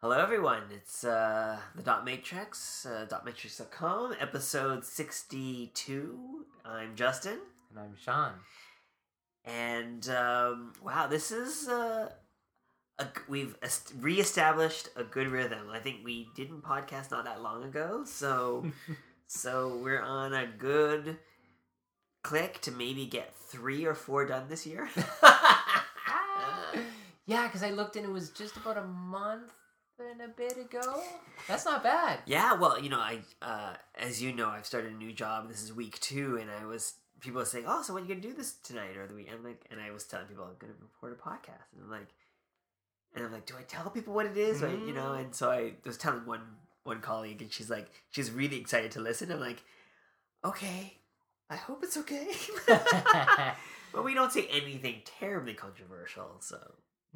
Hello, everyone. It's uh, the Dot Matrix, uh, dotmatrix.com, episode 62. I'm Justin. And I'm Sean. And um, wow, this is uh, a, we've est- reestablished a good rhythm. I think we didn't podcast not that long ago, so so we're on a good click to maybe get three or four done this year. yeah, because I looked and it was just about a month and a bit ago. That's not bad. Yeah, well, you know, I uh, as you know, I've started a new job. This is week two, and I was people were saying, "Oh, so when are you gonna do this tonight or the week?" I'm like, and I was telling people I'm gonna record a podcast, and I'm like, and I'm like, do I tell people what it is? Or, you know, mm. and so I was telling one one colleague, and she's like, she's really excited to listen. I'm like, okay, I hope it's okay. but we don't say anything terribly controversial, so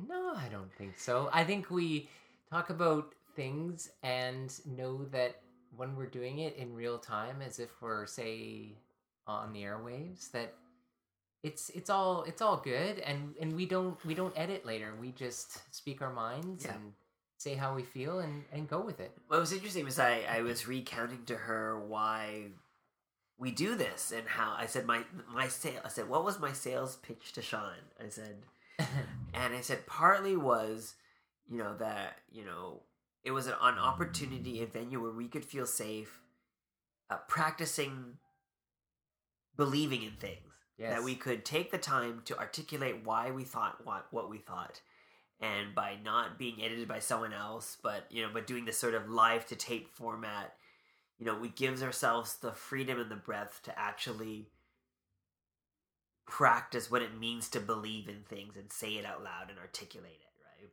No, I don't think so. I think we talk about things and know that when we're doing it in real time, as if we're say on the airwaves, that it's it's all it's all good, and and we don't we don't edit later. We just speak our minds Yeah. and say how we feel and and go with it. What was interesting was I, I was recounting to her why we do this and how I said my my sale I said what was my sales pitch to Sean I said and I said partly was you know that you know it was an, an opportunity a venue where we could feel safe uh, practicing believing in things yes. that we could take the time to articulate why we thought what what we thought and by not being edited by someone else but you know but doing this sort of live to tape format you know we gives ourselves the freedom and the breath to actually practice what it means to believe in things and say it out loud and articulate it right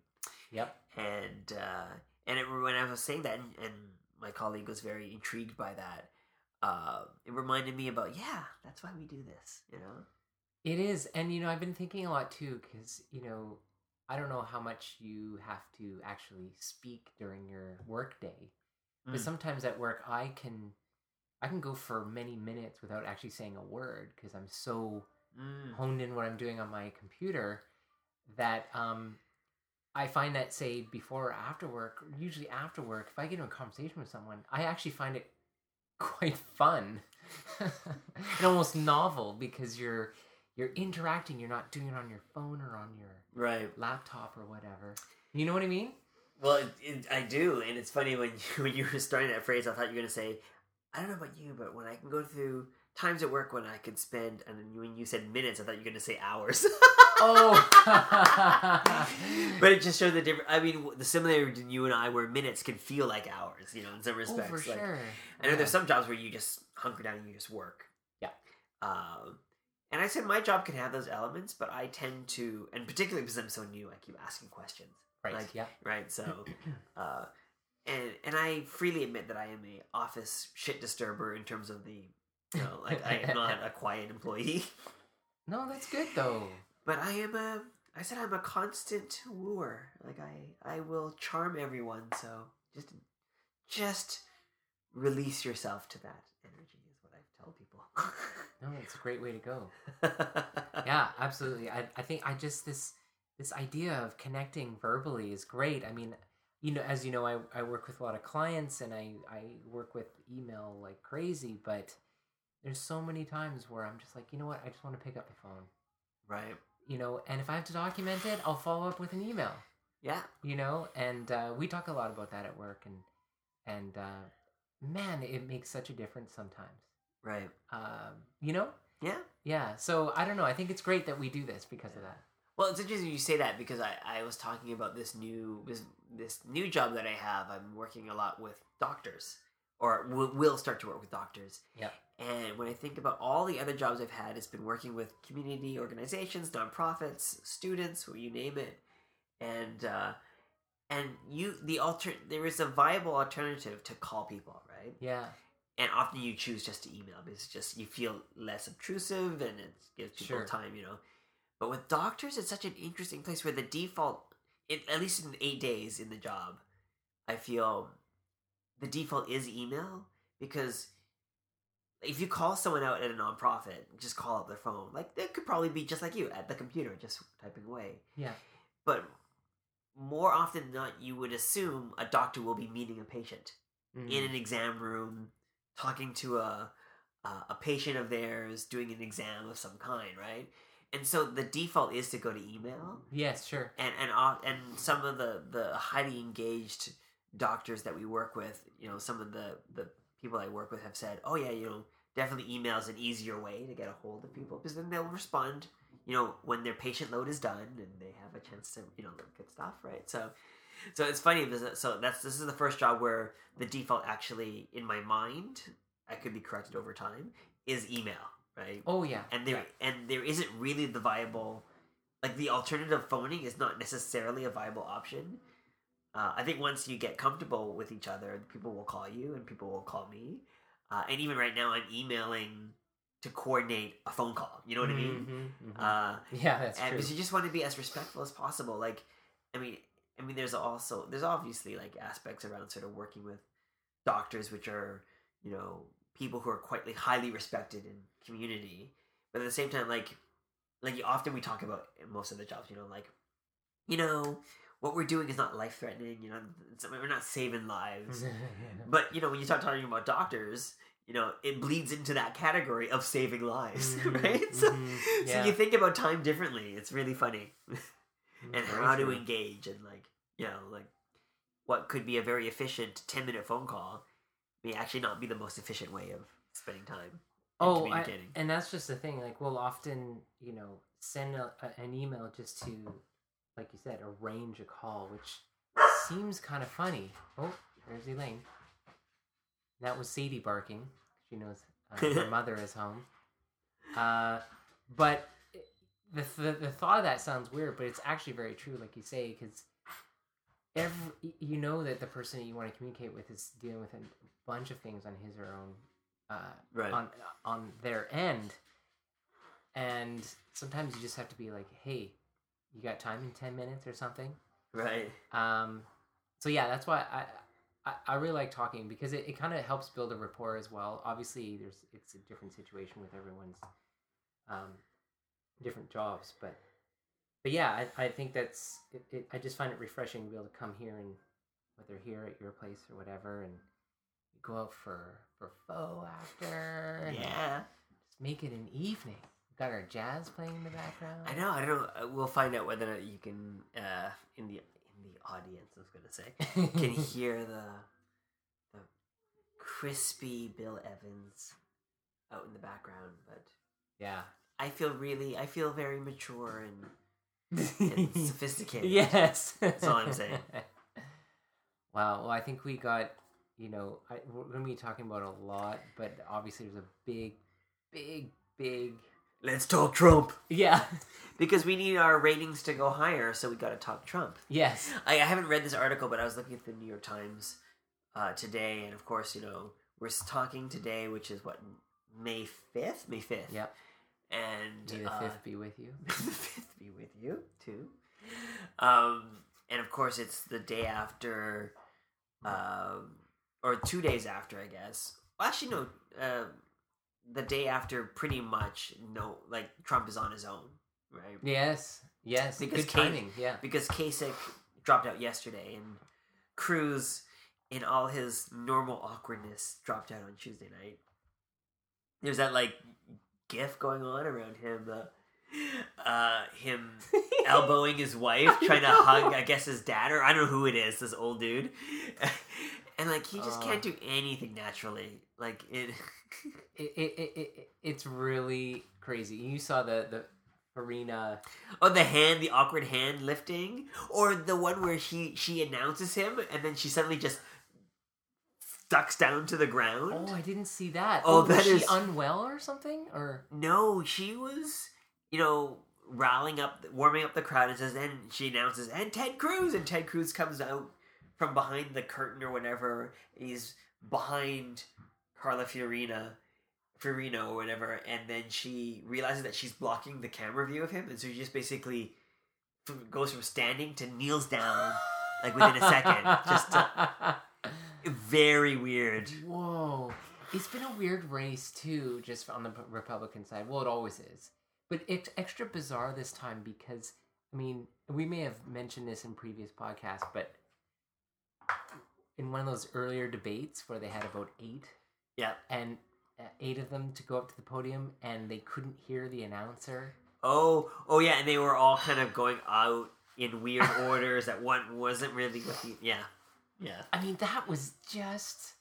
Yep. and uh and it, when i was saying that and, and my colleague was very intrigued by that uh it reminded me about yeah that's why we do this you know It is, and you know, I've been thinking a lot too, because you know, I don't know how much you have to actually speak during your work day, but Mm. sometimes at work I can, I can go for many minutes without actually saying a word because I'm so Mm. honed in what I'm doing on my computer that um, I find that say before or after work, usually after work, if I get in a conversation with someone, I actually find it quite fun and almost novel because you're you're interacting. You're not doing it on your phone or on your right laptop or whatever. You know what I mean? well it, it, i do and it's funny when you, when you were starting that phrase i thought you were going to say i don't know about you but when i can go through times at work when i could spend and when you said minutes i thought you were going to say hours Oh, but it just showed the different i mean the similarity between you and i where minutes can feel like hours you know in some respects. oh, for like, sure. I know Yeah. there's some jobs where you just hunker down and you just work. Yeah. Um, and I said my job can have those elements, but I tend to, and particularly because I'm so new, I keep asking questions. right. like- yeah. Right. So, uh, and and I freely admit that I am a office shit disturber in terms of the, you know, like I am not a quiet employee, No, that's good though. But I am a. I said I'm a constant wooer. Like I, I will charm everyone. So just, just release yourself to that energy is what I tell people. No, it's a great way to go. yeah absolutely I, I think i just this this idea of connecting verbally is great i mean you know as you know i, I work with a lot of clients and I, I work with email like crazy but there's so many times where i'm just like you know what i just want to pick up the phone right. You know and if i have to document it i'll follow up with an email Yeah. you know and uh, we talk a lot about that at work and and uh, man it makes such a difference sometimes Right. um, you know Yeah. yeah so i don't know i think it's great that we do this because of that Well, it's interesting you say that because I, I was talking about this new this, this new job that I have. I'm working a lot with doctors, or will, will start to work with doctors. Yep. And when I think about all the other jobs I've had, it's been working with community organizations, nonprofits, students, or you name it, and uh, and you the alter there is a viable alternative to call people, right? yeah and often you choose just to email because it's just you feel less obtrusive and it gives people Sure. time, you know. But with doctors, it's such an interesting place where the default, it, at least in eight days in the job, I feel the default is email because if you call someone out at a nonprofit, just call up their phone. Like they could probably be just like you at the computer, just typing away. Yeah. But more often than not, you would assume a doctor will be meeting a patient Mhm. in an exam room, talking to a a a patient of theirs, doing an exam of some kind, right? And so the default is to go to email Yes, sure. and and off- and some of the the highly engaged doctors that we work with, you know, some of the the people I work with have said, "Oh yeah, you know, definitely email is an easier way to get a hold of people because then they'll respond, you know, when their patient load is done and they have a chance to, you know, look at stuff, right? So so it's funny because so that's this is the first job where the default actually in my mind, I could be corrected over time, is email, right? Oh yeah. and there and there isn't really the viable like the alternative phoning is not necessarily a viable option uh, i think once you get comfortable with each other people will call you and people will call me. Uh, and even right now i'm emailing to coordinate a phone call. You know what i mean? Mhm, mhm. uh, yeah, that's and true. because you just want to be as respectful as possible. Like i mean i mean there's also there's obviously like aspects around sort of working with doctors which are you know people who are quite like highly respected in community. But at the same time like like often we talk about most of the jobs you know like you know what we're doing is not life threatening you know we're not saving lives. But you know when you start talking about doctors you know it bleeds into that category of saving lives Mhm, right? So, mhm, so you think about time differently it's really funny. And how to engage and like you know like what could be a very efficient 10 minute phone call may actually not be the most efficient way of spending time and oh I, and that's just the thing like we'll often you know send a- an email just to like you said arrange a call which seems kind of funny. Oh there's elaine. That was sadie barking. She knows uh, her mother is home. Uh, but the, the the thought of that sounds weird but it's actually very true like you say because every you know that the person that you want to communicate with is dealing with a bunch of things on his or her own uh, right. on on their end. And sometimes you just have to be like hey you got time in 10 minutes or something? Right. Um so yeah that's why i i, I really like talking because it, it kind of helps build a rapport as well. Obviously there's it's a different situation with everyone's um different jobs but but yeah i, I think that's it, it, i just find it refreshing to be able to come here and whether here at your place or whatever and go out for for pho after yeah. just make it an evening. Got our jazz playing in the background. i know i don't know Uh, we'll find out whether or not you can uh in the in the audience i was gonna say can hear the the crispy bill evans out in the background but yeah. i feel really i feel very mature and and sophisticated yes. That's all I'm saying. Wow. Well, I think we got, you know, I, we're going to be talking about a lot, but obviously there's a big, big, big. Let's talk trump Yeah. because we need our ratings to go higher so we gotta talk trump yes. I, I haven't read this article, but I was looking at the New York Times uh, today, and of course, you know, we're talking today, which is what May fifth, May fifth. Yep. And May the uh, fifth be with you. May the fifth be with you too. Um, and of course, it's the day after, um, or two days after, I guess. Well, actually, no. Uh, the day after, pretty much, no. Like Trump is on his own, right? Yes. Yes. Because Good Kate- timing. Yeah. because Kasich dropped out yesterday, and Cruz, in all his normal awkwardness, dropped out on Tuesday night. There's that like gif going on around him, uh, uh, him elbowing his wife, trying to hug, I guess, his dad, or I don't know who it is, this old dude. and like he just Uh. can't do anything naturally. Like it. It, it, it, it, it's really crazy. You saw the, the arena, Oh, the hand, the awkward hand lifting, or the one where he she announces him and then she suddenly just ducks down to the ground. Oh, I didn't see that. Oh, was that she is- unwell or something? Or No, she was, you know, rallying up, warming up the crowd, and says, and she announces, and Ted Cruz, and Ted Cruz comes out from behind the curtain or whatever. He's behind Carla Fiorina, Fiorino or whatever, and then she realizes that she's blocking the camera view of him, and so she just basically goes from standing to kneels down like within a second, just to Very weird. Whoa. It's been a weird race too, just on the Republican side. Well, it always is, but it's extra bizarre this time because I mean, we may have mentioned this in previous podcasts, but in one of those earlier debates where they had about eight, Yeah. and uh, eight of them to go up to the podium, and they couldn't hear the announcer. Oh, oh yeah, and they were all kind of going out in weird orders that one wasn't really what the yeah. Yeah. I mean, that was just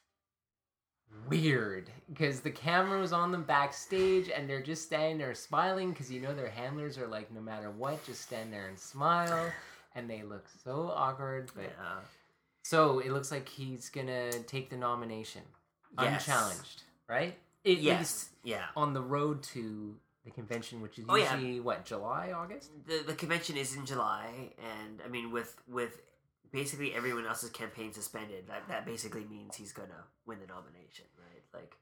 weird because the camera was on them backstage and they're just standing there smiling because you know their handlers are like, no matter what, just stand there and smile. And they look so awkward. But Yeah. So it looks like he's gonna take the nomination Yes. unchallenged, right? At least Yes. Yeah. on the road to the convention, which is Oh, yeah. what July, August. The the convention is in July and I mean with with basically everyone else's campaign suspended, that that basically means he's gonna win the nomination, right? Like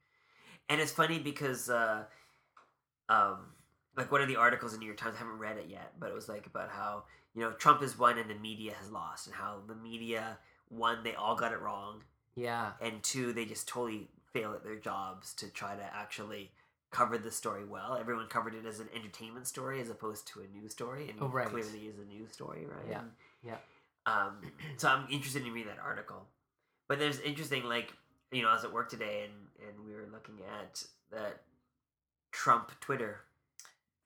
and it's funny because uh um like one of the articles in New York Times, I haven't read it yet, but it was like about how, you know, Trump has won and the media has lost and how the media one, they all got it wrong. Yeah, and two, they just totally fail at their jobs to try to actually cover the story well. Everyone covered it as an entertainment story as opposed to a news story, and Oh, right. clearly is a news story, right? Yeah, And, yeah. Um, so I'm interested in reading that article. But there's interesting, like you know, I was at work today, and and we were looking at that Trump Twitter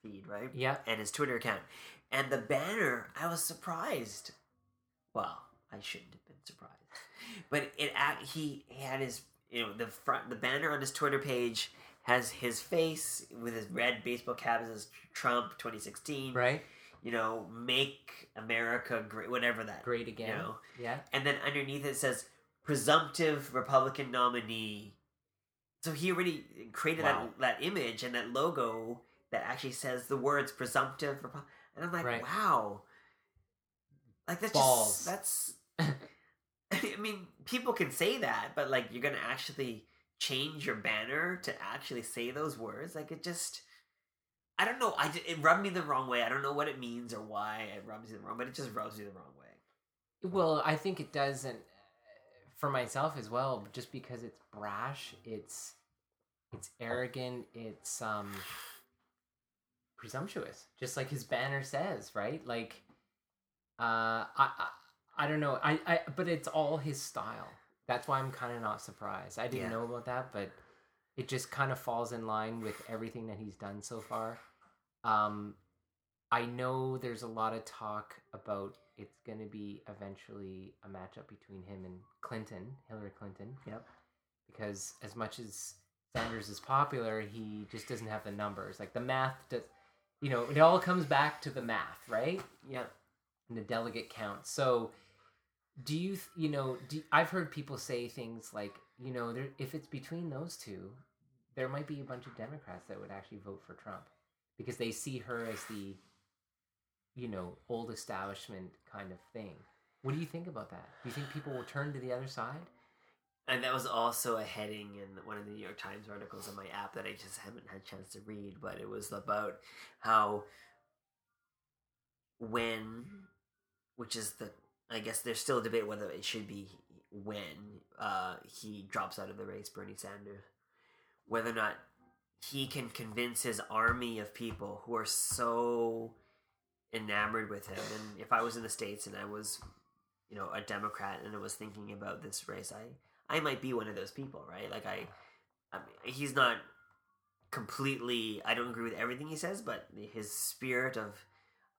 feed, right? yeah. and his Twitter account. And the banner, I was surprised. Well, I shouldn't have been surprised, but it he had his you know the front the banner on his Twitter page has his face with his red baseball cap. Says Trump 2016. Right, You know, make America great, whatever that. great again. You know, Yeah, and then underneath it says presumptive Republican nominee. So he already created Wow. that that image and that logo that actually says the words presumptive Repu- and I'm like, Right. wow. Like that's Balls. just that's I mean, people can say that, but like you're gonna actually change your banner to actually say those words. Like it just I don't know. I it rubbed me the wrong way. I don't know what it means or why it rubs me the wrong, but it just rubs me the wrong way. Well, I think it does, and for myself as well, just because it's brash, it's it's arrogant, it's um presumptuous, just like his banner says, right? Like, uh, I I, I don't know, I, I but it's all his style. That's why I'm kind of not surprised. I didn't Yeah. know about that, but it just kind of falls in line with everything that he's done so far. Um, I know there's a lot of talk about it's going to be eventually a matchup between him and Clinton, Hillary Clinton. Yep. Because as much as Sanders is popular, he just doesn't have the numbers. Like the math does, you know, it all comes back to the math, right? Yep. And the delegate count. So, do you, th- you know, do, I've heard people say things like, you know, there, if it's between those two, there might be a bunch of Democrats that would actually vote for Trump because they see her as the, you know, old establishment kind of thing. What do you think about that? Do you think people will turn to the other side? And that was also a heading in one of the New York Times articles on my app that I just haven't had a chance to read, but it was about how when, which is the, I guess there's still a debate whether it should be when uh, he drops out of the race, Bernie Sanders, whether or not he can convince his army of people who are so enamored with him. And if I was in the States and I was, you know, a Democrat and I was thinking about this race, I, I might be one of those people, right? Like I, I mean, he's not completely. I don't agree with everything he says, but his spirit of,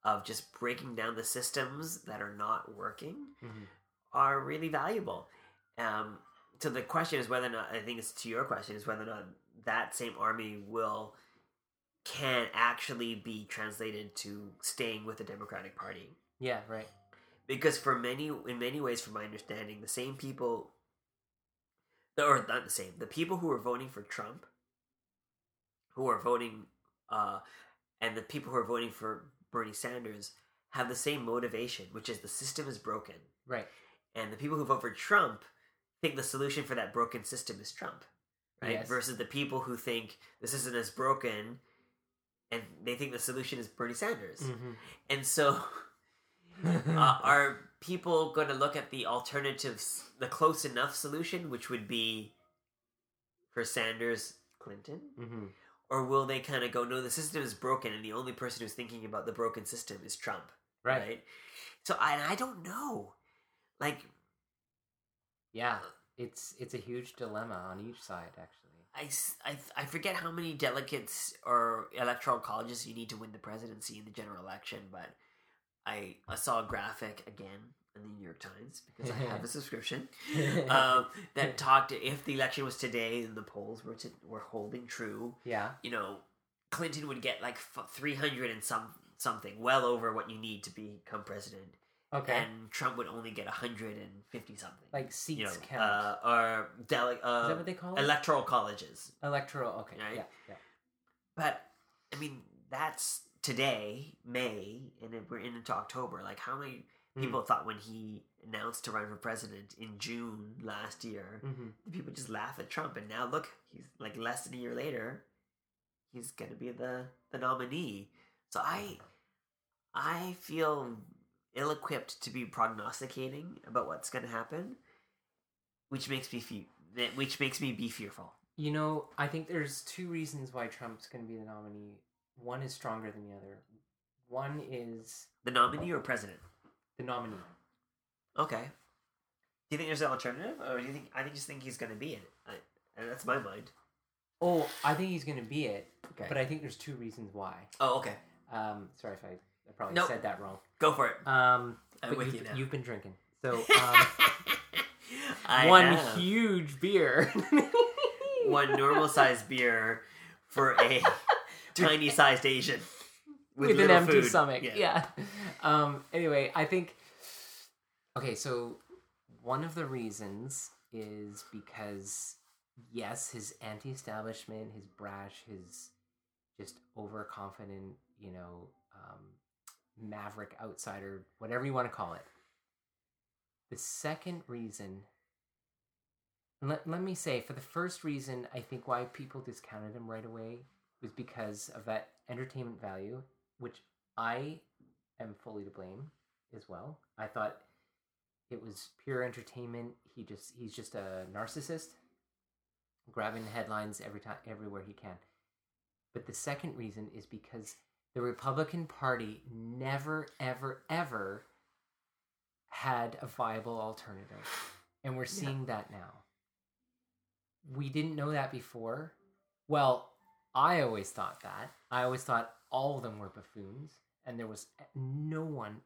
of just breaking down the systems that are not working Mhm. are really valuable. Um, so the question is whether or not I think it's to your question is whether or not that same army will can actually be translated to staying with the Democratic Party Yeah, right. because for many in many ways from my understanding the same people or not the same the people who are voting for trump who are voting uh and the people who are voting for bernie sanders have the same motivation which is the system is broken Right. and the people who vote for trump think the solution for that broken system is trump right Yes. versus the people who think the system is broken and they think the solution is bernie sanders Mm-hmm. and so uh, our people going to look at the alternatives, the close enough solution, which would be for Sanders Clinton? hmm Or will they kind of go, no, the system is broken and the only person who's thinking about the broken system is Trump? Right. So I, I don't know. Like, Yeah. It's it's a huge dilemma on each side, actually. I, I, I forget how many delegates or electoral colleges you need to win the presidency in the general election, but I, I saw a graphic again in the New York Times because I have a subscription um, that talked if the election was today and the polls were to, were holding true, yeah. you know, Clinton would get like three hundred and some something, well over what you need to become president, Okay. and Trump would only get hundred and fifty something. like seats you know, count. uh, or dele- Is uh, that what they call it? electoral colleges. Electoral. Okay. Right? Yeah. Yeah. But I mean, that's today, May, and we're into October. Like, how many People thought when he announced to run for president in June last year, Mm-hmm. people just laugh at Trump, and now look, he's like less than a year later, he's gonna be the the nominee. So I, I feel ill-equipped to be prognosticating about what's gonna happen, which makes me fe- which makes me be fearful. You know, I think there's two reasons why Trump's going to be the nominee. One is stronger than the other. One is The nominee or president? The nominee. Okay. Do you think there's an alternative, or do you think I just think he's going to be it? I, and that's my mind. Oh, I think he's going to be it, Okay. but I think there's two reasons why. oh, okay. Um, sorry if I, I probably Nope. said that wrong. Go for it. Um, I'm but with you've, you now. you've been drinking, so um, I one have huge beer. one normal sized beer for a tiny sized Asian with, an empty food. stomach. Yeah. Um. Anyway, I think. Okay, so one of the reasons is because yes, his anti-establishment, his brash, his just overconfident, you know, um, maverick outsider, whatever you want to call it. The second reason. Let, let me say, for the first reason, I think why people discounted him right away was because of that entertainment value, which I am fully to blame as well. I thought it was pure entertainment. He just he's just a narcissist, grabbing the headlines every time everywhere he can. But the second reason is because the Republican Party never ever ever had a viable alternative. And we're seeing that now. We didn't know that before. Well, I always thought that. I always thought all of them were buffoons, and there was no one.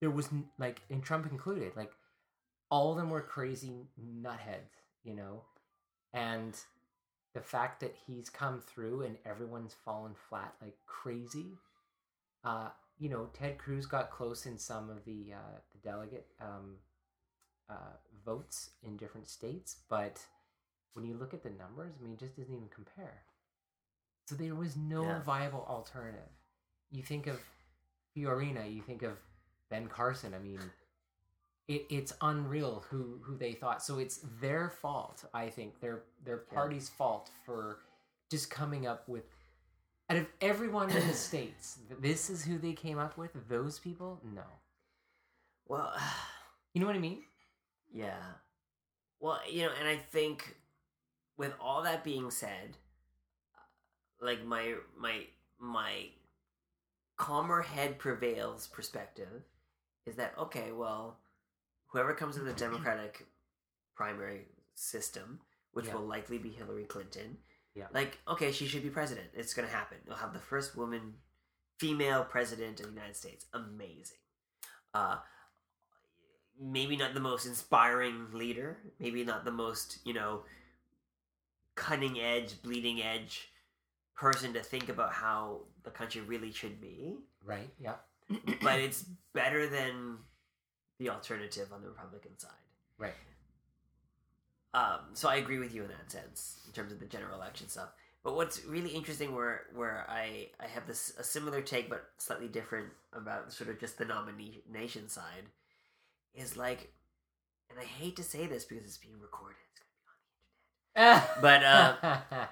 There was like, and Trump included, like all of them were crazy nutheads, you know, and the fact that he's come through and everyone's fallen flat like crazy. Uh, you know, Ted Cruz got close in some of the uh, the delegate um, uh, votes in different states, but when you look at the numbers, I mean, it just doesn't even compare. So there was no Yeah. viable alternative. You think of Fiorina, you think of Ben Carson. I mean, it, it's unreal who who they thought. So it's their fault. I think their their Yeah. party's fault for just coming up with. Out of everyone in the states, this is who they came up with. Those people, no. Well, You know what I mean? yeah. Well, you know, and I think with all that being said, like my my my calmer head prevails perspective is that okay, well, whoever comes in the Democratic primary system, which Yeah. will likely be Hillary Clinton, Yeah. like okay, she should be president. It's gonna happen. You'll have the first woman, female president of the United States. Amazing. Uh, maybe not the most inspiring leader. Maybe not the most you know cutting edge, bleeding edge person to think about how the country really should be. Right. Yeah. But it's better than the alternative on the Republican side. Right. Um, so I agree with you in that sense in terms of the general election stuff. But what's really interesting, where where I I have this a similar take but slightly different about sort of just the nomination side, is like, and I hate to say this because it's being recorded. It's gonna be on the internet. But, uh,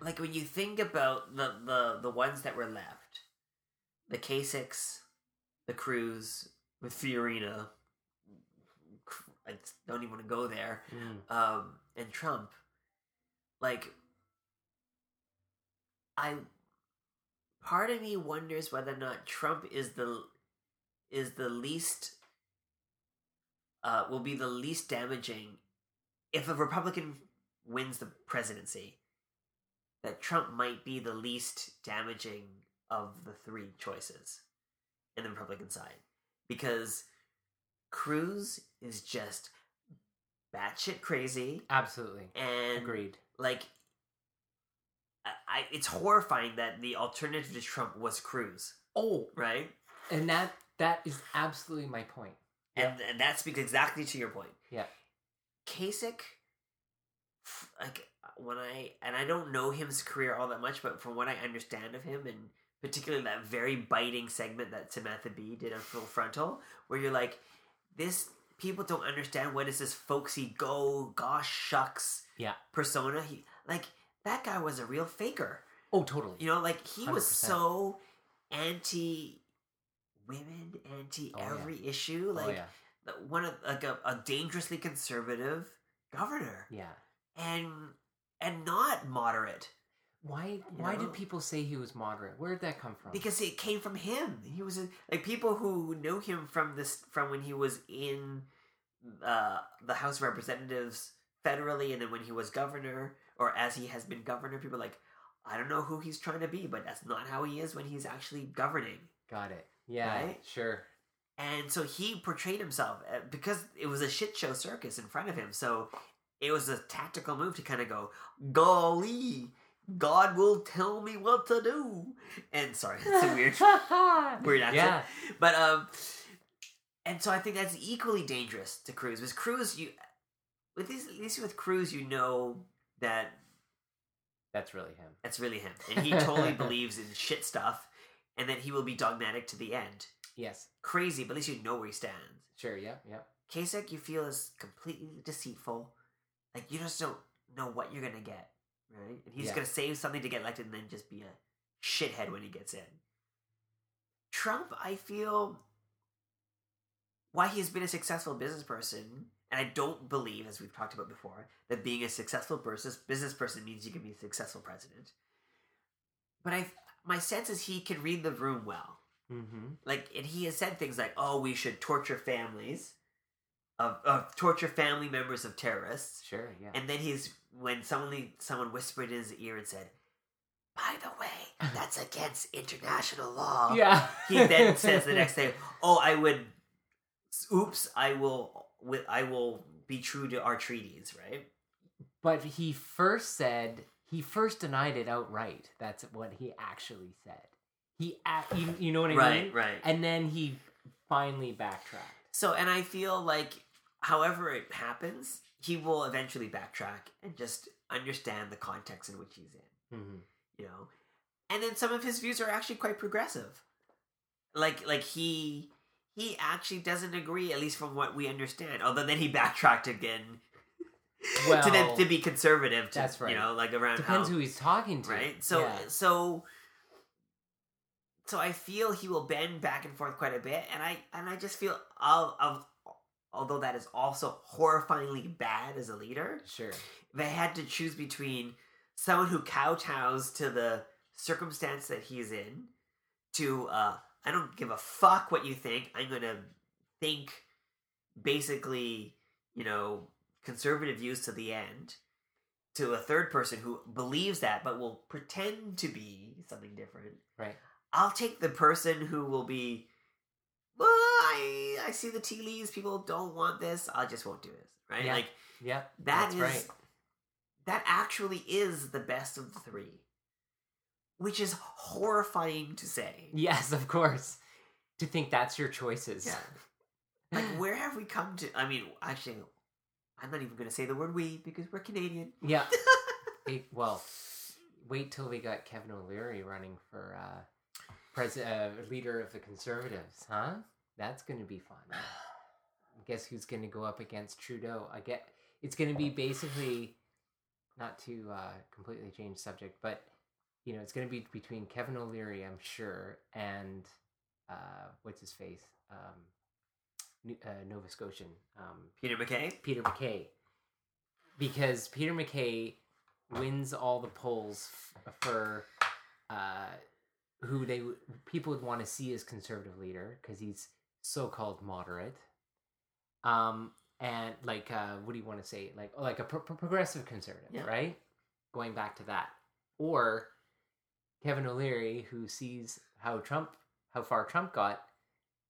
like when you think about the the the ones that were left, the Kasichs, the Cruz, with Fiorina. I don't even want to go there. Mm. Um, and Trump, like, I, part of me wonders whether or not Trump is the, is the least, uh, will be the least damaging, if a Republican wins the presidency. That Trump might be the least damaging of the three choices in the Republican side because Cruz is just batshit crazy Absolutely. and Agreed. like I, I it's horrifying that the alternative to Trump was Cruz, Oh, right? and that that is absolutely my point. And, and that speaks exactly to your point. Yeah. Kasich, like when I and I don't know his career all that much, but from what I understand of him, and particularly that very biting segment that Samantha Bee did on Full Frontal, where you're like, this people don't understand what is this folksy go gosh shucks Yeah. persona. He like that guy was a real faker. Oh, totally. You know, like he was 100%. so anti women, anti Oh, yeah. every issue. oh Like yeah. one of like a, a dangerously conservative governor Yeah. and and not moderate Why why know? did people say he was moderate? Where did that come from? because it came from him he was a, like people who know him from this from when he was in uh the house of representatives federally and then when he was governor or as he has been governor people are like i don't know who he's trying to be but that's not how he is when he's actually governing Got it. Yeah, Right? sure. And so he portrayed himself uh, because it was a shit show circus in front of him. So it was a tactical move to kind of go, golly, God will tell me what to do. And sorry, that's a weird, weird accent. Yeah. But um, and so I think that's equally dangerous to Cruz. Because Cruz, you with these, at least with Cruz, you know that That's really him. that's really him, and he totally believes in shit stuff, and that he will be dogmatic to the end. Yes. Crazy, but at least you know where he stands. Sure, yeah, yeah. Kasich, you feel is completely deceitful. Like you just don't know what you're gonna get, right? And he's Yeah. gonna save something to get elected and then just be a shithead when he gets in. Trump, I feel, why he's been a successful business person, and I don't believe, as we've talked about before, that being a successful business business person means you can be a successful president. But I, my sense is he can read the room well Mm-hmm. like and he has said things like oh we should torture families of, of torture family members of terrorists Sure, yeah. and then he's when someone someone whispered in his ear and said by the way that's against international law yeah. he then says the next day oh i would oops i will i will be true to our treaties right But he first said he first denied it outright. That's what he actually said. He, you, you know what I right mean? right And then he finally backtracked. So, and I feel like, however it happens, he will eventually backtrack and just understand the context in which he's in. Mm-hmm. You know, and then some of his views are actually quite progressive. Like, like he he actually doesn't agree, at least from what we understand. Although then he backtracked again to then to be conservative. To, that's right. You know, like around Depends how, who he's talking to. right. So Yeah. so so I feel he will bend back and forth quite a bit, and I and I just feel of, of although that is also horrifyingly bad as a leader, Sure. if I had to choose between someone who kowtows to the circumstance that he's in, to uh, I don't give a fuck what you think, I'm gonna think basically, you know, conservative views to the end. To a third person who believes that but will pretend to be something different. Right. I'll take the person who will be, well, I, I see the tea leaves. People don't want this. I just won't do this. Right? Yeah. Like Yeah. that that's is right. that actually is the best of the three, which is horrifying to say. Yes, of course. To think that's your choices. Yeah. Like, where have we come to? I mean, actually, I'm not even going to say the word "we" because we're Canadian. Yeah. It- well, wait till we got Kevin O'Leary running for uh, pres- uh, leader of the Conservatives, huh? That's going to be fun. Guess who's going to go up against Trudeau? I get it's going to be basically not to uh, completely change subject, but you know, it's going to be between Kevin O'Leary, I'm sure, and uh, what's his face, um, uh, Nova Scotian, um, Peter MacKay. Peter MacKay, because Peter MacKay wins all the polls f- for uh, who they people would want to see as conservative leader because he's so-called moderate, um, and like uh, what do you want to say? Like like a pro- pro- progressive conservative, Yeah. right? Going back to that, or Kevin O'Leary, who sees how Trump, how far Trump got,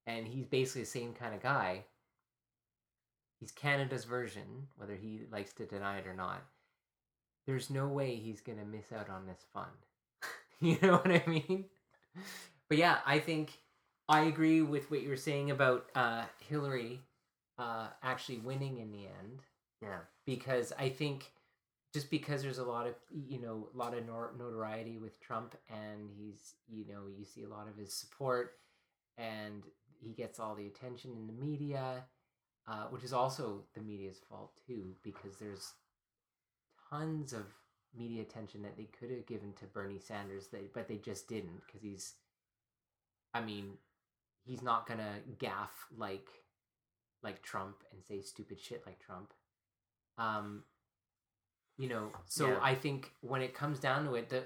and he's basically the same kind of guy. He's Canada's version, whether he likes to deny it or not. There's no way he's gonna miss out on this fund. you know what I mean? But yeah, I think I agree with what you were saying about uh, Hillary uh, actually winning in the end Yeah. because I think just because there's a lot of you know a lot of nor- notoriety with Trump and he's you know you see a lot of his support and he gets all the attention in the media, uh, which is also the media's fault too because there's tons of media attention that they could have given to Bernie Sanders, they, but they just didn't because he's, I mean, he's not gonna gaff like like Trump and say stupid shit like Trump. Um, you know, so Yeah. I think when it comes down to it, the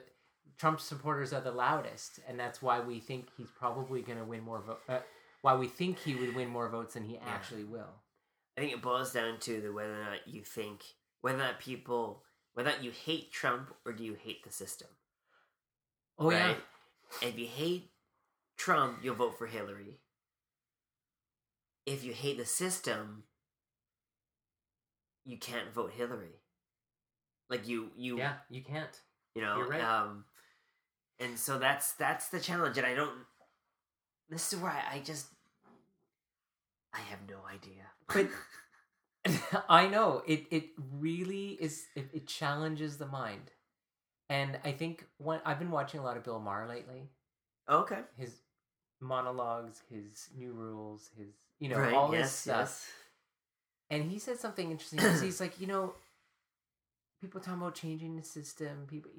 Trump supporters are the loudest, and that's why we think he's probably going to win more vote. Uh, why we think he would win more votes than he actually will. I think it boils down to the whether or not you think whether or not people whether you hate Trump or do you hate the system. Oh yeah. If you hate Trump, you'll vote for Hillary. If you hate the system, you can't vote Hillary. Like you, you, yeah, you can't. you know, you're right. um, and so that's that's the challenge, and I don't. This is where I, I just, I have no idea. But I know it. It really is. It, it challenges the mind, and I think when I've been watching a lot of Bill Maher lately, oh, okay, his monologues, his new rules, his you know right, all yes, this stuff, yes. and he said something interesting. he's like, you know, people talking about changing the system, people,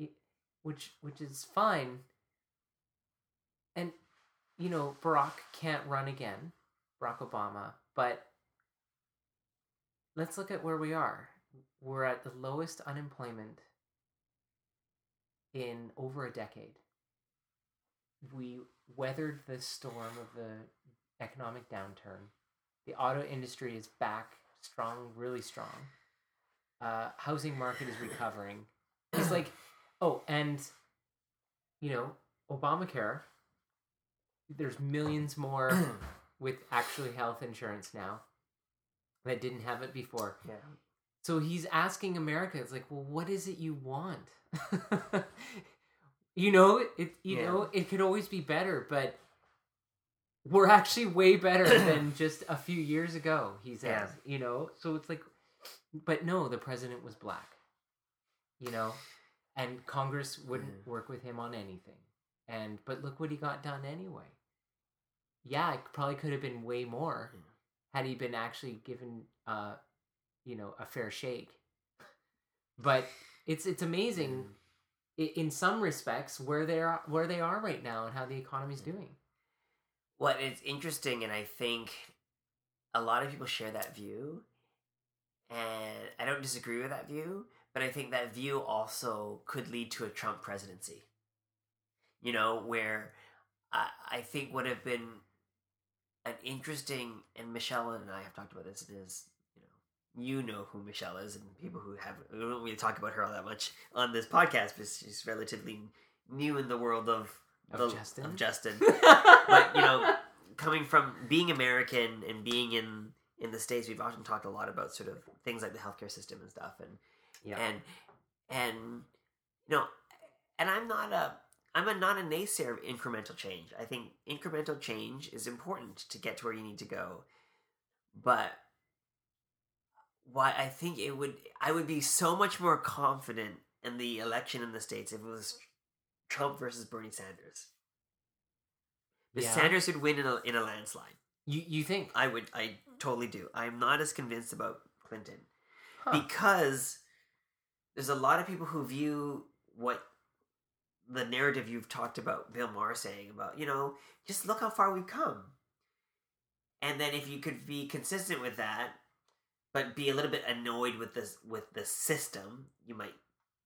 which which is fine, and you know, Barack can't run again, Barack Obama, but let's look at where we are. We're at the lowest unemployment in over a decade. We weathered the storm of the economic downturn. The auto industry is back strong, really strong. Uh, housing market is recovering. It's like, oh, and you know, Obamacare. There's millions more with actually health insurance now that didn't have it before. Yeah. So he's asking America, it's like, well, what is it you want? you know, it you Yeah. know, it could always be better, but we're actually way better than just a few years ago, he says. You know? So it's like but no, the president was black. You know? And Congress wouldn't Mhm. work with him on anything. And but look what he got done anyway. Yeah, it probably could have been way more Yeah. Had he been actually given uh you know a fair shake. But it's it's amazing in some respects where they are where they are right now and how the economy's doing. What is interesting, and I think a lot of people share that view, and I don't disagree with that view, but I think that view also could lead to a Trump presidency. You know, where I, I think would have been an interesting, and Michelle and I have talked about this, It is you know, you know who Michelle is, and people who have, we don't really talk about her all that much on this podcast, but she's relatively new in the world of, Of the- Justin? Of Justin but you know coming from being american and being in in the states we've often talked a lot about sort of things like the healthcare system and stuff and yeah and and you know and i'm not a i'm a not a naysayer of incremental change i think incremental change is important to get to where you need to go but why i think it would i would be so much more confident in the election in the states if it was trump versus bernie sanders the Yeah. Sanders would win in a, in a landslide. you you think I would. I totally do. I'm not as convinced about Clinton Huh. because there's a lot of people who view what the narrative you've talked about Bill Maher saying about you know just look how far we've come. and then if you could be consistent with that, but be a little bit annoyed with this with the system, you might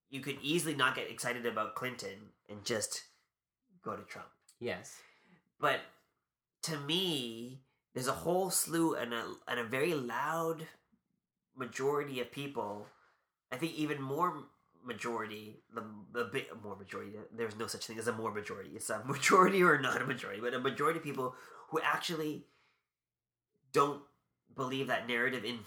you could easily not get excited about Clinton and just go to Trump. Yes. But to me, there's a whole slew and a and a very loud majority of people. I think even more majority, the the bit more majority. There's no such thing as a more majority. It's a majority or not a majority, but a majority of people who actually don't believe that narrative in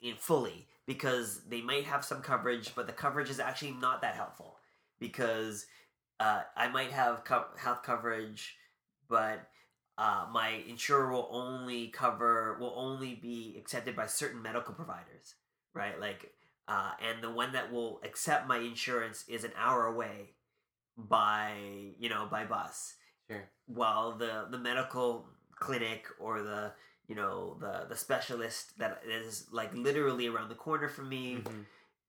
in fully because they might have some coverage, but the coverage is actually not that helpful because uh, I might have co- health coverage, but uh, my insurer will only cover will only be accepted by certain medical providers, right? Like, uh, and the one that will accept my insurance is an hour away by you know by bus, Sure. while the the medical clinic or the you know the the specialist that is like literally around the corner from me Mhm.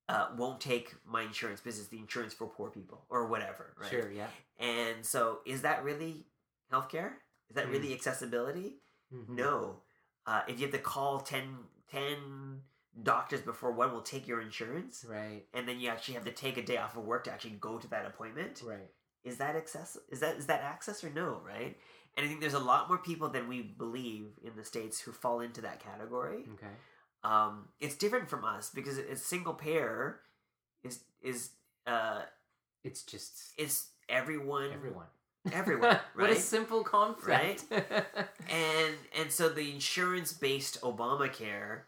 uh, won't take my insurance because it's the insurance for poor people or whatever, right? Sure. Yeah. And so, is that really healthcare? Is that Mm. really accessibility? Mhm. No. Uh, if you have to call 10, 10 doctors before one will take your insurance, Right. and then you actually have to take a day off of work to actually go to that appointment, Right. is that access? Is that is that access or no? Right? And I think there's a lot more people than we believe in the states who fall into that category Okay. um, it's different from us because a single payer is is uh It's just it's everyone everyone. everyone what a right simple concept. and and so the insurance based Obamacare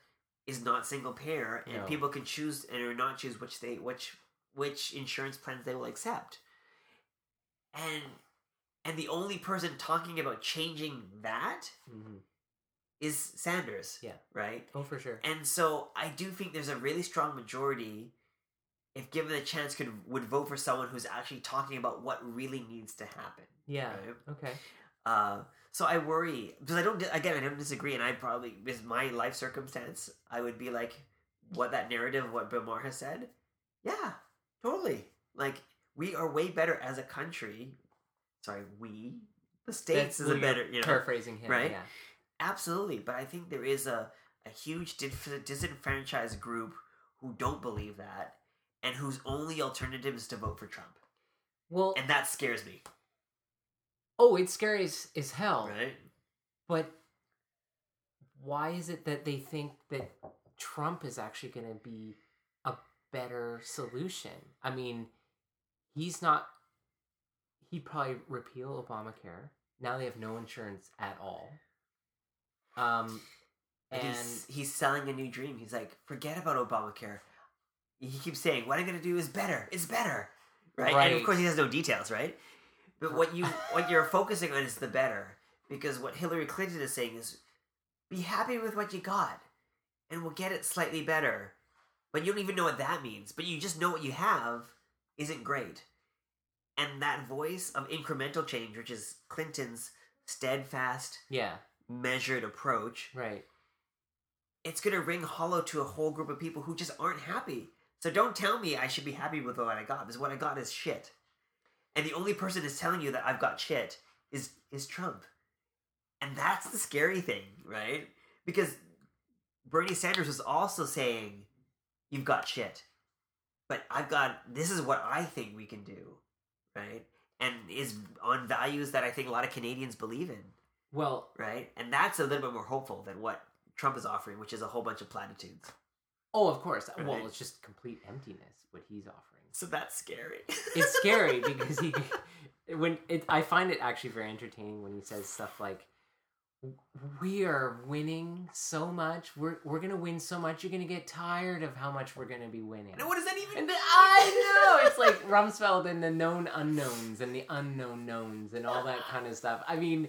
is not single payer and No. people can choose and or not choose which they which which insurance plans they will accept and and the only person talking about changing that Mhm. is Sanders Yeah. right Oh, for sure. And so I do think there's a really strong majority, if given the chance, could would vote for someone who's actually talking about what really needs to happen. Yeah. Right? Okay. Uh, so I worry because I don't again I don't disagree, and I probably with my life circumstance I would be like, what that narrative, of what Bill Maher has said, yeah, totally. Like we are way better as a country. Sorry, we the states That's- is a better you know Paraphrasing him. right? Yeah. Absolutely, but I think there is a, a huge disenfranchised group who don't believe that and whose only alternative is to vote for Trump. Well, And that scares me, oh, it's scary as, as hell. right? But why is it that they think that Trump is actually going to be a better solution? I mean, he's not. He'd probably repeal Obamacare. Now they have no insurance at all. Um, And and he's, he's selling a new dream. He's like, forget about Obamacare. He keeps saying, what I'm going to do is better. It's better. Right? And of course, he has no details, right? But what you what you're focusing on is the better, because what Hillary Clinton is saying is, be happy with what you got, and we'll get it slightly better. But you don't even know what that means. But you just know what you have isn't great, and that voice of incremental change, which is Clinton's steadfast, yeah, measured approach, right. it's going to ring hollow to a whole group of people who just aren't happy. So don't tell me I should be happy with what I got because what I got is shit. And the only person is telling you that I've got shit is is Trump. And that's the scary thing, right? Because Bernie Sanders was also saying you've got shit. But I've got this is what I think we can do, right? And is on values that I think a lot of Canadians believe in Well, right? And that's a little bit more hopeful than what Trump is offering, which is a whole bunch of platitudes. oh, of course. Well, it's just complete emptiness what he's offering. So that's scary. it's scary because he when it I find it actually very entertaining when he says stuff like we are winning so much. We're we're gonna win so much. You're gonna get tired of how much we're gonna be winning. And what does that even And mean? I know it's like Rumsfeld and the known unknowns and the unknown knowns and all that kind of stuff. I mean,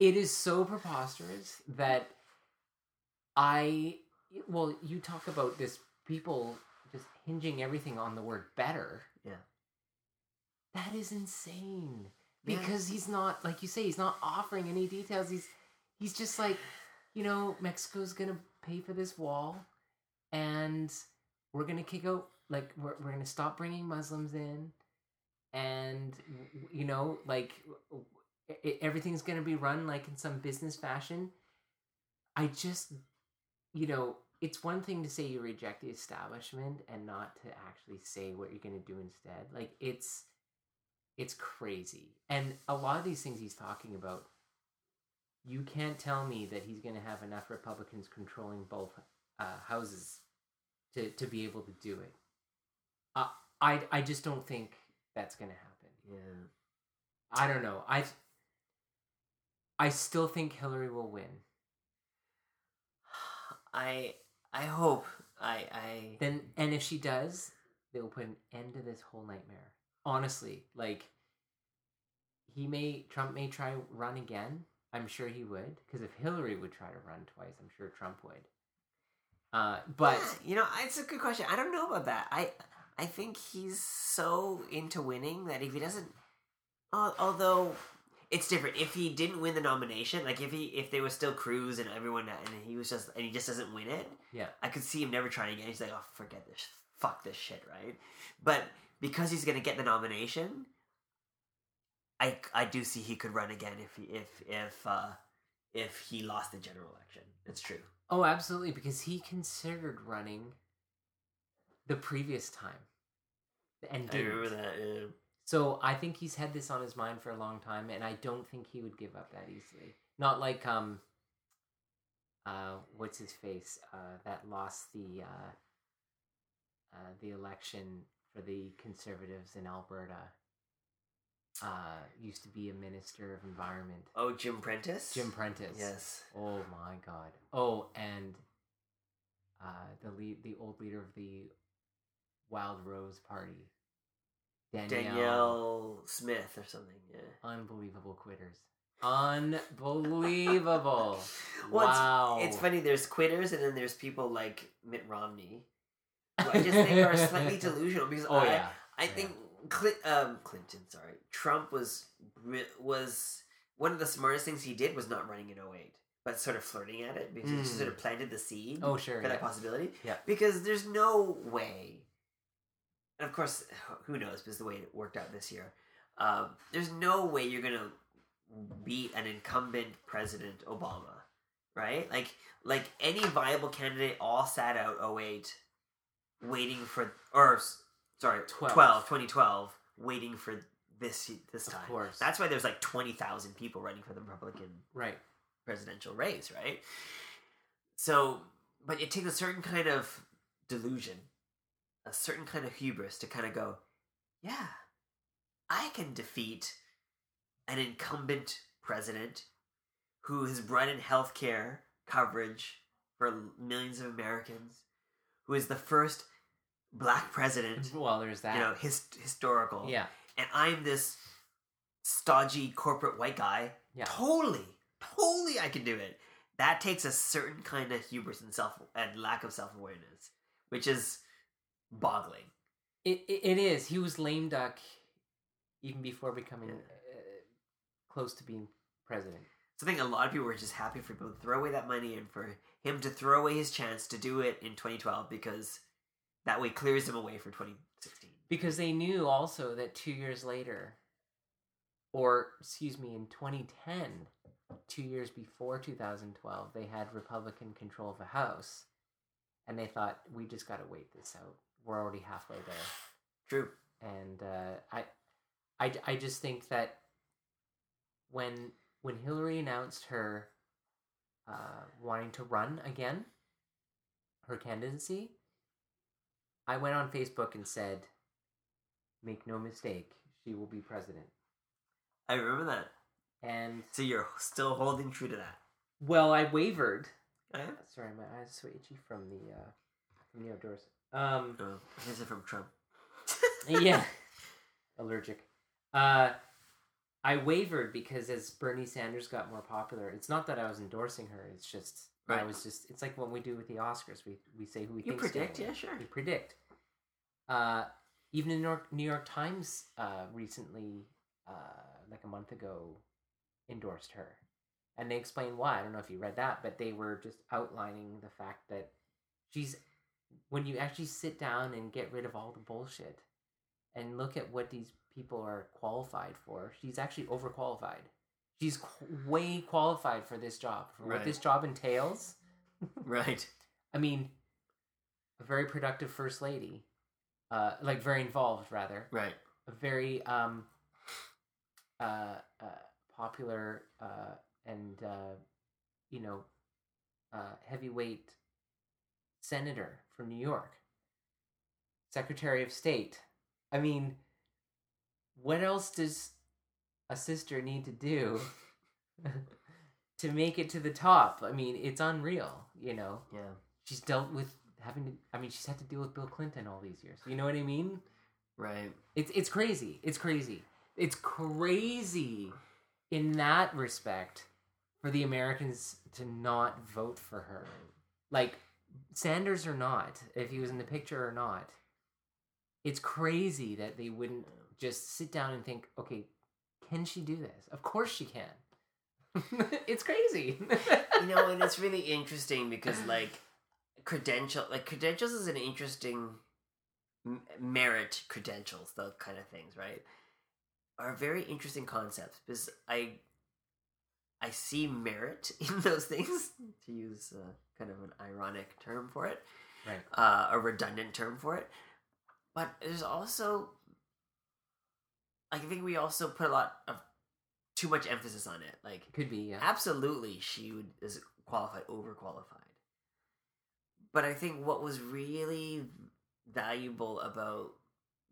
it is so preposterous that I well, you talk about this people hinging everything on the word better. Yeah. That is insane. Yeah. Because he's not like you say, he's not offering any details. He's he's just like, you know, Mexico's gonna pay for this wall and we're gonna kick out like we're, we're gonna stop bringing muslims in and you know like e- everything's gonna be run like in some business fashion I just, you know, it's one thing to say you reject the establishment and not to actually say what you're going to do instead. Like it's it's crazy. And a lot of these things he's talking about you can't tell me that he's going to have enough Republicans controlling both uh, houses to to be able to do it. Uh, I I just don't think that's going to happen. Yeah. I don't know. I I still think Hillary will win. I I hope I I Then and if she does, they will put an end to this whole nightmare. Honestly, like he may Trump may try run again. I'm sure he would because if Hillary would try to run twice, I'm sure Trump would. Uh, but Yeah, you know, it's a good question. I don't know about that. I I think he's so into winning that if he doesn't, although it's different. If he didn't win the nomination, like if he if they were still Cruz and everyone and he was just and he just doesn't win it, yeah, I could see him never trying again. He's like, oh, forget this, fuck this shit, right? But because he's gonna get the nomination, I I do see he could run again if he if if uh if he lost the general election. It's true. oh, absolutely, because he considered running the previous time and I remember that. Yeah. So I think he's had this on his mind for a long time, and I don't think he would give up that easily. Not like um, uh, what's his face? Uh, that lost the uh, uh, the election for the conservatives in Alberta. Uh, used to be a minister of environment, Oh, Jim Prentice. Jim Prentice. Yes. Oh my God. Oh, and uh, the lead, the old leader of the Wild Rose Party, Danielle. Danielle Smith or something. Yeah. Unbelievable quitters. Unbelievable. Well, wow. It's funny. There's quitters, and then there's people like Mitt Romney, who I just think are slightly delusional because Oh I, yeah. I Yeah. think um, Clinton, sorry, Trump was was one of the smartest things he did was not running in 08, but sort of flirting at it because he Mm. sort of planted the seed Oh sure. for that possibility. Yeah. Because there's no way, and of course, who knows? Because the way it worked out this year, um, there's no way you're gonna beat an incumbent president Obama, right? Like, like any viable candidate all sat out 08, waiting for, or sorry, 12. 12, 2012, waiting for this this Of time. course. That's why there's like twenty thousand people running for the Republican Right. presidential race, right? So, but it takes a certain kind of delusion, a certain kind of hubris to kind of go, yeah, I can defeat an incumbent president who has brought in healthcare coverage for millions of Americans, who is the first black president, Well, there's that. you know, his, historical. yeah. And I'm this stodgy corporate white guy Yeah. Totally, totally, I can do it. That takes a certain kind of hubris and self and lack of self awareness, which is boggling. It, it it is. He was lame duck even before becoming Yeah. uh, close to being president. So I think a lot of people were just happy for people to throw away that money and for him to throw away his chance to do it in 2012 because that way clears him away for 2016. because they knew also that two years later or excuse me in 2010 two years before 2012 they had republican control of the house and they thought we just got to wait this out we're already halfway there True. and uh, I, I i just think that when when hillary announced her uh, wanting to run again her candidacy i went on facebook and said make no mistake she will be president I remember that. and So you're still holding true to that. well i wavered sorry my eyes are so itchy from the uh from the outdoors um Oh, here's it from Trump. yeah. Allergic. Uh i wavered because as bernie sanders got more popular it's not that i was endorsing her it's just i was just it's like what we do with the oscars we we say who we You predict, yeah, sure. we predict. Uh even the new york, new york times uh recently uh like a month ago endorsed her. And they explained why i don't know if you read that but they were just outlining the fact that she's when you actually sit down and get rid of all the bullshit and look at what these people are qualified for she's actually overqualified she's qu- way qualified for this job for what this job entails. Right. I mean, a very productive first lady, uh, like very involved rather, Right. a very um, uh, uh, popular uh, and uh, you know uh, heavyweight senator from New York, Secretary of State. I mean, what else does a sister need to do to make it to the top? I mean, it's unreal, you know. Yeah. She's dealt with having to I mean, she's had to deal with Bill Clinton all these years. You know what I mean? Right. It's it's crazy. It's crazy. It's crazy in that respect for the Americans to not vote for her. Like Sanders or not, if he was in the picture or not. It's crazy that they wouldn't just sit down and think, okay, can she do this? Of course she can. it's crazy. you know, and it's really interesting because like credential, like credentials is an interesting m- merit credentials, those kind of things, right? Are very interesting concepts because I I see merit in those things to use uh, kind of an ironic term for it, right. uh, a redundant term for it. But there's also, I think we also put a lot of too much emphasis on it. Like Could be, yeah. absolutely she would is qualified overqualified but i think what was really valuable about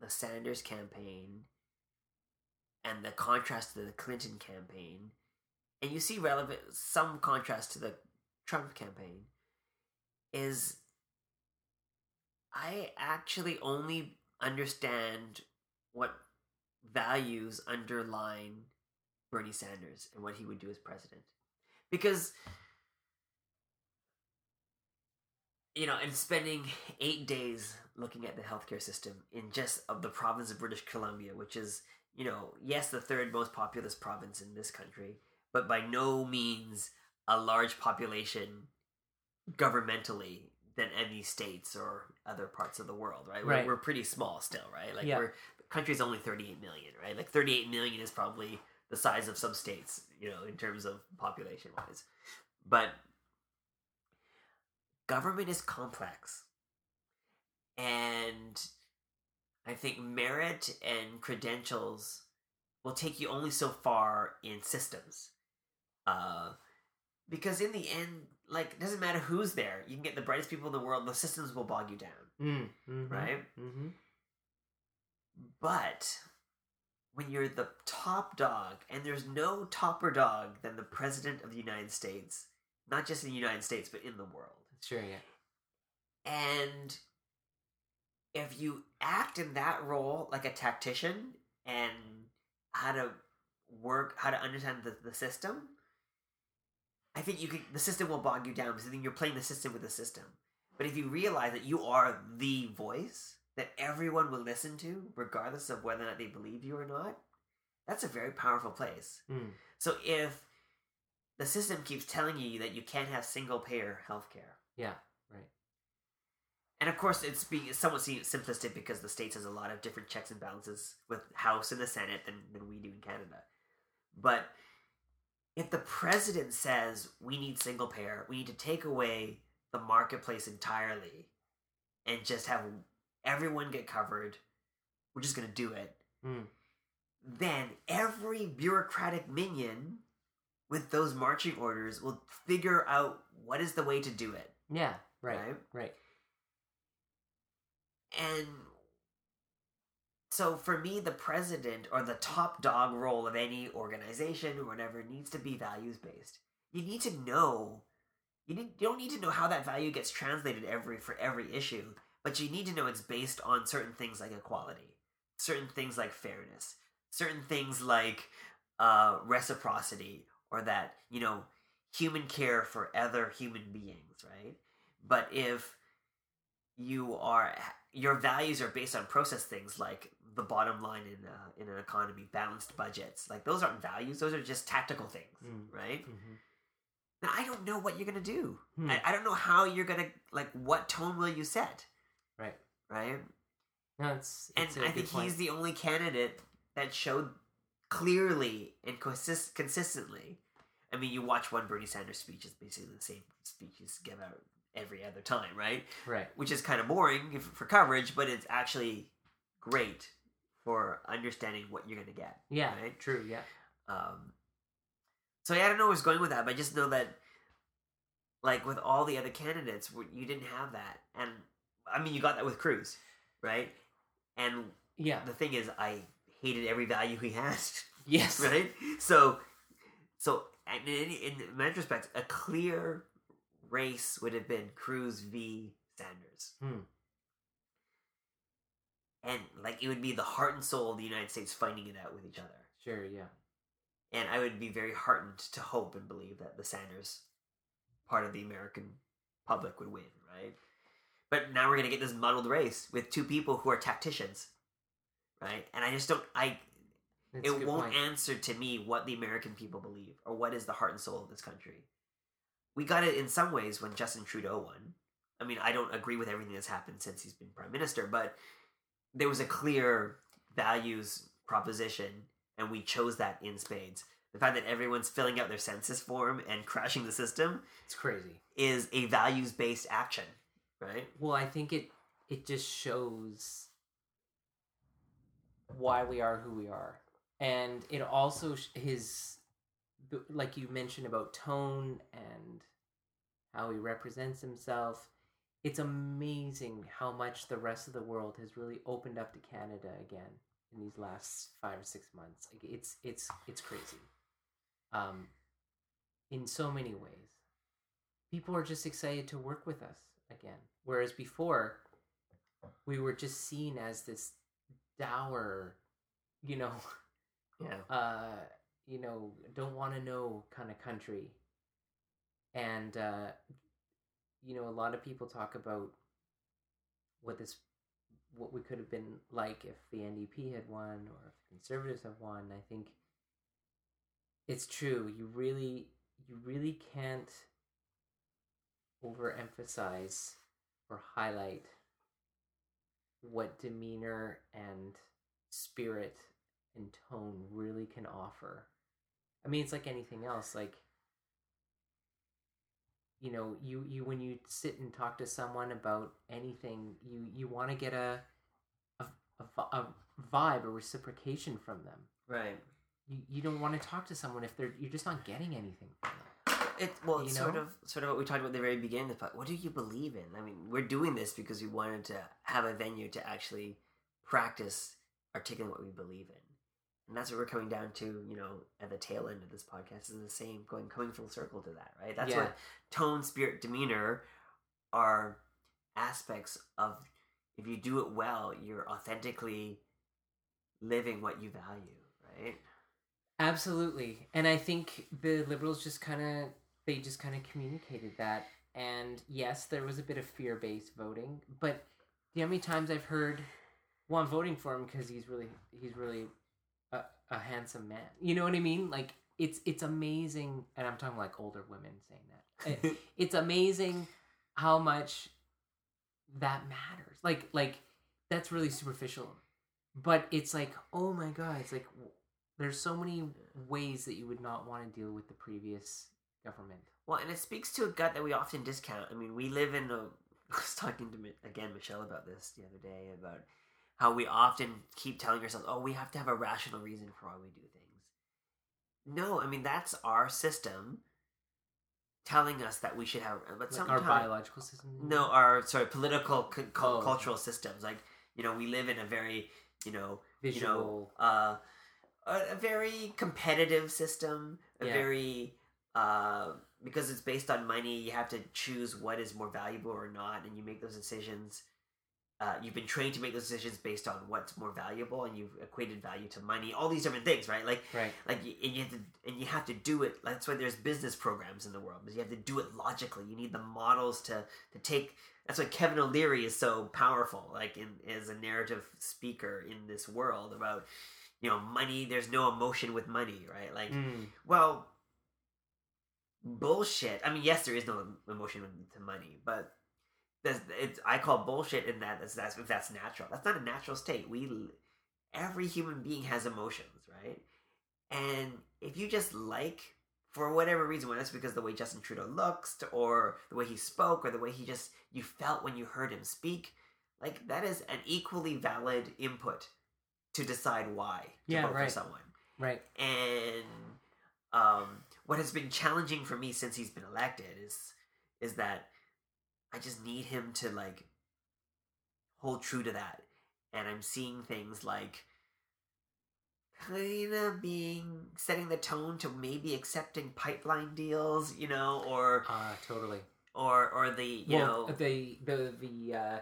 the sanders campaign and the contrast to the clinton campaign and you see relevant some contrast to the trump campaign is i actually only understand what values underline bernie sanders and what he would do as president. Because you know and spending eight days looking at the healthcare system in just of the province of british columbia which is you know yes the third most populous province in this country but by no means a large population governmentally than any states or other parts of the world right, Right. We're, we're pretty small still right? Like Yeah. we're the country's only 38 million right? Like 38 million is probably the size of some states you know in terms of population wise but government is complex. And i think merit and credentials will take you only so far in systems. Uh because in the end like it doesn't matter who's there you can get the brightest people in the world the systems will bog you down Mm, mhm, right mhm. but when you're the top dog and there's no topper dog than the president of the united states not just in the united states but in the world Sure, yeah. And if you act in that role like a tactician and how to work, how to understand the, the system, I think you can. The system will bog you down because then you're playing the system with the system. But if you realize that you are the voice that everyone will listen to, regardless of whether or not they believe you or not, that's a very powerful place. Mm. So if the system keeps telling you that you can't have single payer healthcare, Yeah, right. and of course, it's being somewhat simplistic because the states has a lot of different checks and balances with House and the Senate than, than we do in Canada. But if the president says we need single payer, we need to take away the marketplace entirely and just have everyone get covered, we're just going to do it. Mm. Then every bureaucratic minion with those marching orders will figure out what is the way to do it. Yeah, right, Right? right. And so for me, the president or the top dog role of any organization or whatever needs to be values based. You need to know you need you don't need to know how that value gets translated every for every issue, but you need to know it's based on certain things like equality, certain things like fairness, certain things like uh, reciprocity, or that you know human care for other human beings, right? But if you are your values are based on process things like the bottom line in uh, in an economy, balanced budgets. Like those aren't values; those are just tactical things, Mm. right? hmm Now I don't know what you're gonna do. Hmm. I, I don't know how you're gonna like. What tone will you set? Right. Right. No, it's, And it's a I think point. he's the only candidate that showed clearly and consist- consistently. I mean, you watch one Bernie Sanders speech; it's basically the same speech he's give out every other time, right? Right. Which is kind of boring if, for coverage, but it's actually great for understanding what you're gonna get. Yeah. Right? True. Yeah. Um, so yeah, I don't know where it's going with that, but I just know that, like with all the other candidates, you didn't have that, and I mean, you got that with Cruz, right? And Yeah. the thing is, I hated every value he has, Yes. right? So, so and in, in retrospect, a clear race would have been Cruz v. Sanders. Hmm. And like it would be the heart and soul of the United States fighting it out with each other. Sure. Yeah. And I would be very heartened to hope and believe that the Sanders part of the American public would win, right? But now we're gonna get this muddled race with two people who are tacticians, right? And I just don't. I That's it won't point. answer to me what the American people believe or what is the heart and soul of this country. We got it in some ways when Justin Trudeau won. I mean, I don't agree with everything that's happened since he's been prime minister, but there was a clear values proposition, and we chose that in spades. The fact that everyone's filling out their census form and crashing the system It's crazy. is a values based action, right? Well, I think it it just shows why we are who we are, and it also his like you mentioned about tone and how he represents himself. It's amazing how much the rest of the world has really opened up to Canada again in these last five or six months. Like it's it's it's crazy. Um, in so many ways people are just excited to work with us again. Whereas before, we were just seen as this dour, you know, Yeah. uh, you know, don't want to know kind of country. And uh, you know, a lot of people talk about what this, what we could have been like if the NDP had won or if the Conservatives have won. I think it's true. You really, you really can't overemphasize or highlight what demeanor and spirit and tone really can offer. I mean, it's like anything else. Like, you know, you you when you sit and talk to someone about anything, you you want to get a a, a a vibe or reciprocation from them. Right. You you don't want to talk to someone if they're you're just not getting anything from them. It well, You it's sort of sort of what we talked about at the very beginning. But what do you believe in? I mean, we're doing this because we wanted to have a venue to actually practice articulating what we believe in, and that's what we're coming down to. You know, at the tail end of this podcast is the same, going coming full circle to that, right? That's Yeah. what tone, spirit, demeanor are aspects of. If you do it well, you're authentically living what you value, right? Absolutely. And I think the liberals just kind of they just kind of communicated that and yes, there was a bit of fear-based voting, but you know how many times I've heard well, I'm voting for him because he's really he's really a, a handsome man. You know what I mean? Like it's it's amazing and I'm talking like older women saying that. It- eh, it's amazing how much that matters. Like like that's really superficial. But it's like, oh my god, it's like there's so many ways that you would not want to deal with the previous government. Well, and it speaks to a gut that we often discount. I mean, we live in a. I was talking to again Michelle about this the other day about how we often keep telling ourselves, "Oh, we have to have a rational reason for why we do things." No, I mean that's our system telling us that we should have, but Like sometimes our biological system. no, our sorry, political, cu- Oh, cultural systems. Like you know, we live in a very you know you know, visual. uh, a, a very competitive system, a Yeah. very uh, because it's based on money. You have to choose what is more valuable or not, and you make those decisions. Uh, you've been trained to make those decisions based on what's more valuable, and you've equated value to money. All these different things, right? Like, right. like, and you have to, and you have to do it. That's why there's business programs in the world. Because you have to do it logically. You need the models to to take. That's why Kevin O'Leary is so powerful, like in as a narrative speaker in this world about, you know, money. There's no emotion with money, right? Like, Mm, well, bullshit. I mean, yes, there is no emotion to money, but that's it's. I call bullshit in that that's, that's if that's natural. That's not a natural state. We every human being has emotions, right? And if you just like, for whatever reason, whether it's because the way Justin Trudeau looks, or the way he spoke, or the way he just you felt when you heard him speak, like that is an equally valid input to decide why to Yeah, vote right. for someone. Right. And um, what has been challenging for me since he's been elected is is that I just need him to like hold true to that. And I'm seeing things like kind of being setting the tone to maybe accepting pipeline deals, you know, or Uh, totally. or or the you well, know the the the uh,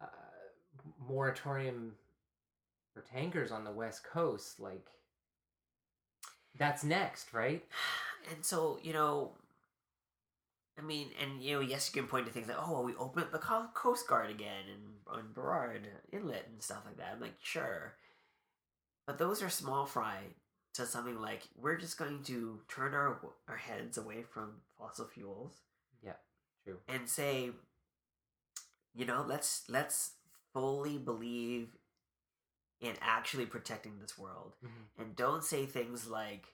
uh, moratorium for tankers on the west coast, like that's next, right? and so you know i mean and you know yes you can point to things like oh well we open up the coast guard again and on Burrard inlet and stuff like that i'm like sure but those are small fry to something like we're just going to turn our our heads away from fossil fuels Yeah, true. and say you know let's let's fully believe in actually protecting this world Mhm. and don't say things like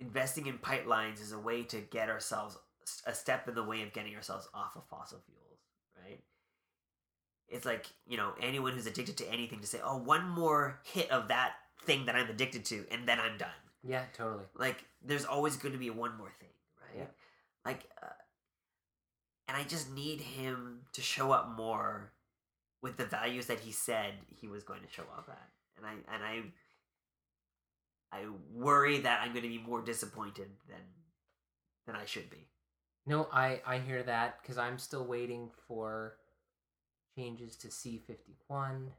investing in pipelines is a way to get ourselves a step in the way of getting ourselves off of fossil fuels right it's like you know anyone who's addicted to anything to say oh one more hit of that thing that i'm addicted to and then i'm done Yeah, totally. like there's always going to be one more thing right Yeah. like uh, and i just need him to show up more with the values that he said he was going to show up at and i and i i worry that i'm going to be more disappointed than than i should be No, I I hear that because I'm still waiting for changes to C fifty one.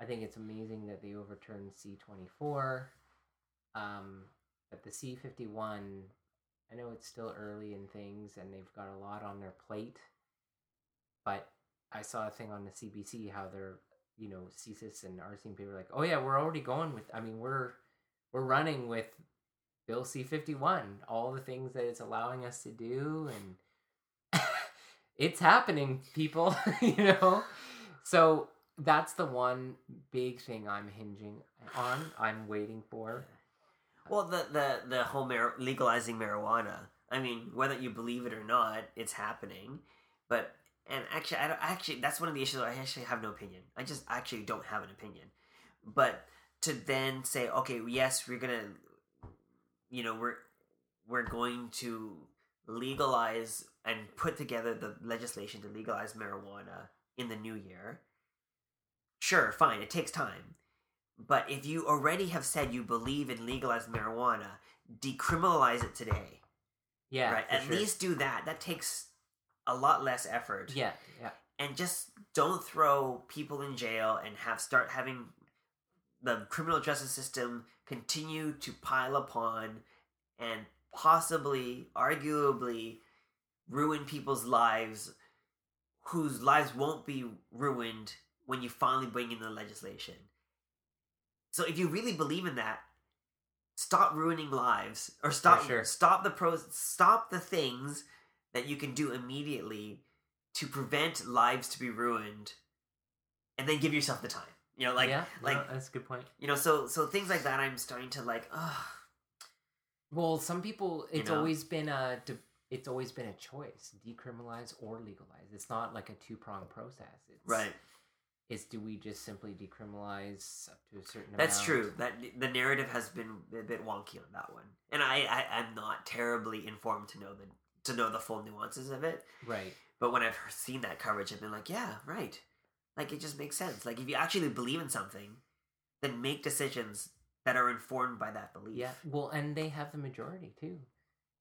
I think it's amazing that they overturned C twenty four. Um, but the C fifty one, I know it's still early in things, and they've got a lot on their plate. But I saw a thing on the CBC how they're you know CSIS and RC people were like, oh yeah, we're already going with. I mean, we're we're running with Bill C fifty one, all the things that it's allowing us to do, and it's happening, people. you know, so that's the one big thing I'm hinging on. I'm waiting for. well the the the whole mar- legalizing marijuana i mean whether you believe it or not it's happening but and actually i don't actually that's one of the issues i actually have no opinion i just actually don't have an opinion but to then say okay yes we're gonna you know we're we're going to legalize and put together the legislation to legalize marijuana in the new year. Sure fine it takes time. But if you already have said you believe in legalized marijuana decriminalize it today. Yeah, right? at sure. least do that. That takes a lot less effort. Yeah, yeah, and just don't throw people in jail and have start having the criminal justice system continue to pile upon and possibly arguably ruin people's lives whose lives won't be ruined when you finally bring in the legislation so if you really believe in that stop ruining lives or stop sure. stop the pros stop the things that you can do immediately to prevent lives to be ruined and then give yourself the time you know like yeah, like no, that's a good point. you know so so things like that i'm starting to like ugh Well, some people, You it's know? always been a, de- it's always been a choice: decriminalize or legalize. It's not like a two pronged process. It's, right It's do we just simply decriminalize up to a certain that's amount? true that the narrative has been a bit wonky on that one and i, I i'm not terribly informed to know the to know the full nuances of it Right. but when i've seen that coverage i've been like yeah right like it just makes sense like if you actually believe in something then make decisions that are informed by that belief Yeah. Well, and they have the majority too.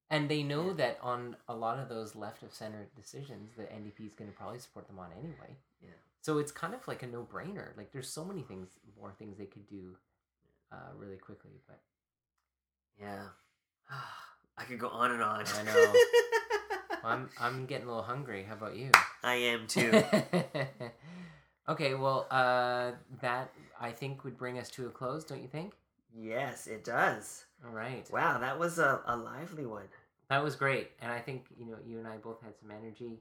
And they know Yeah. that on a lot of those left of center decisions, the NDP is going to probably support them on anyway. Yeah. So it's kind of like a no brainer. Like there's so many things, more things they could do uh, really quickly. But yeah i could go on and on I know. I'm I'm getting a little hungry. How about you? i am too okay, well, uh, that I think would bring us to a close, don't you think? yes it does All right. wow that was a, a lively one That was great, and I think you know you and I both had some energy,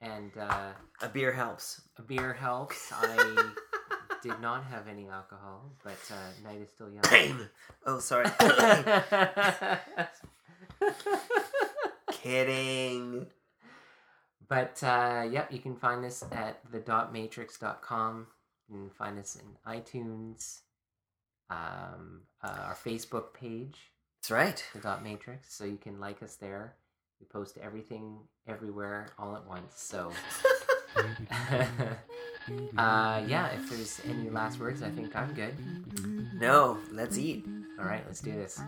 and uh, a beer helps a beer helps. I did not have any alcohol, but uh, night is still young. Oh, sorry. Kidding. But uh, yep, you can find us at the.matrix.com. You can find us in iTunes, um, uh, our Facebook page, That's right. the Dot Matrix. So you can like us there. We post everything everywhere all at once. So, uh, yeah, if there's any last words, I think I'm good. No, let's eat. All right, let's do this.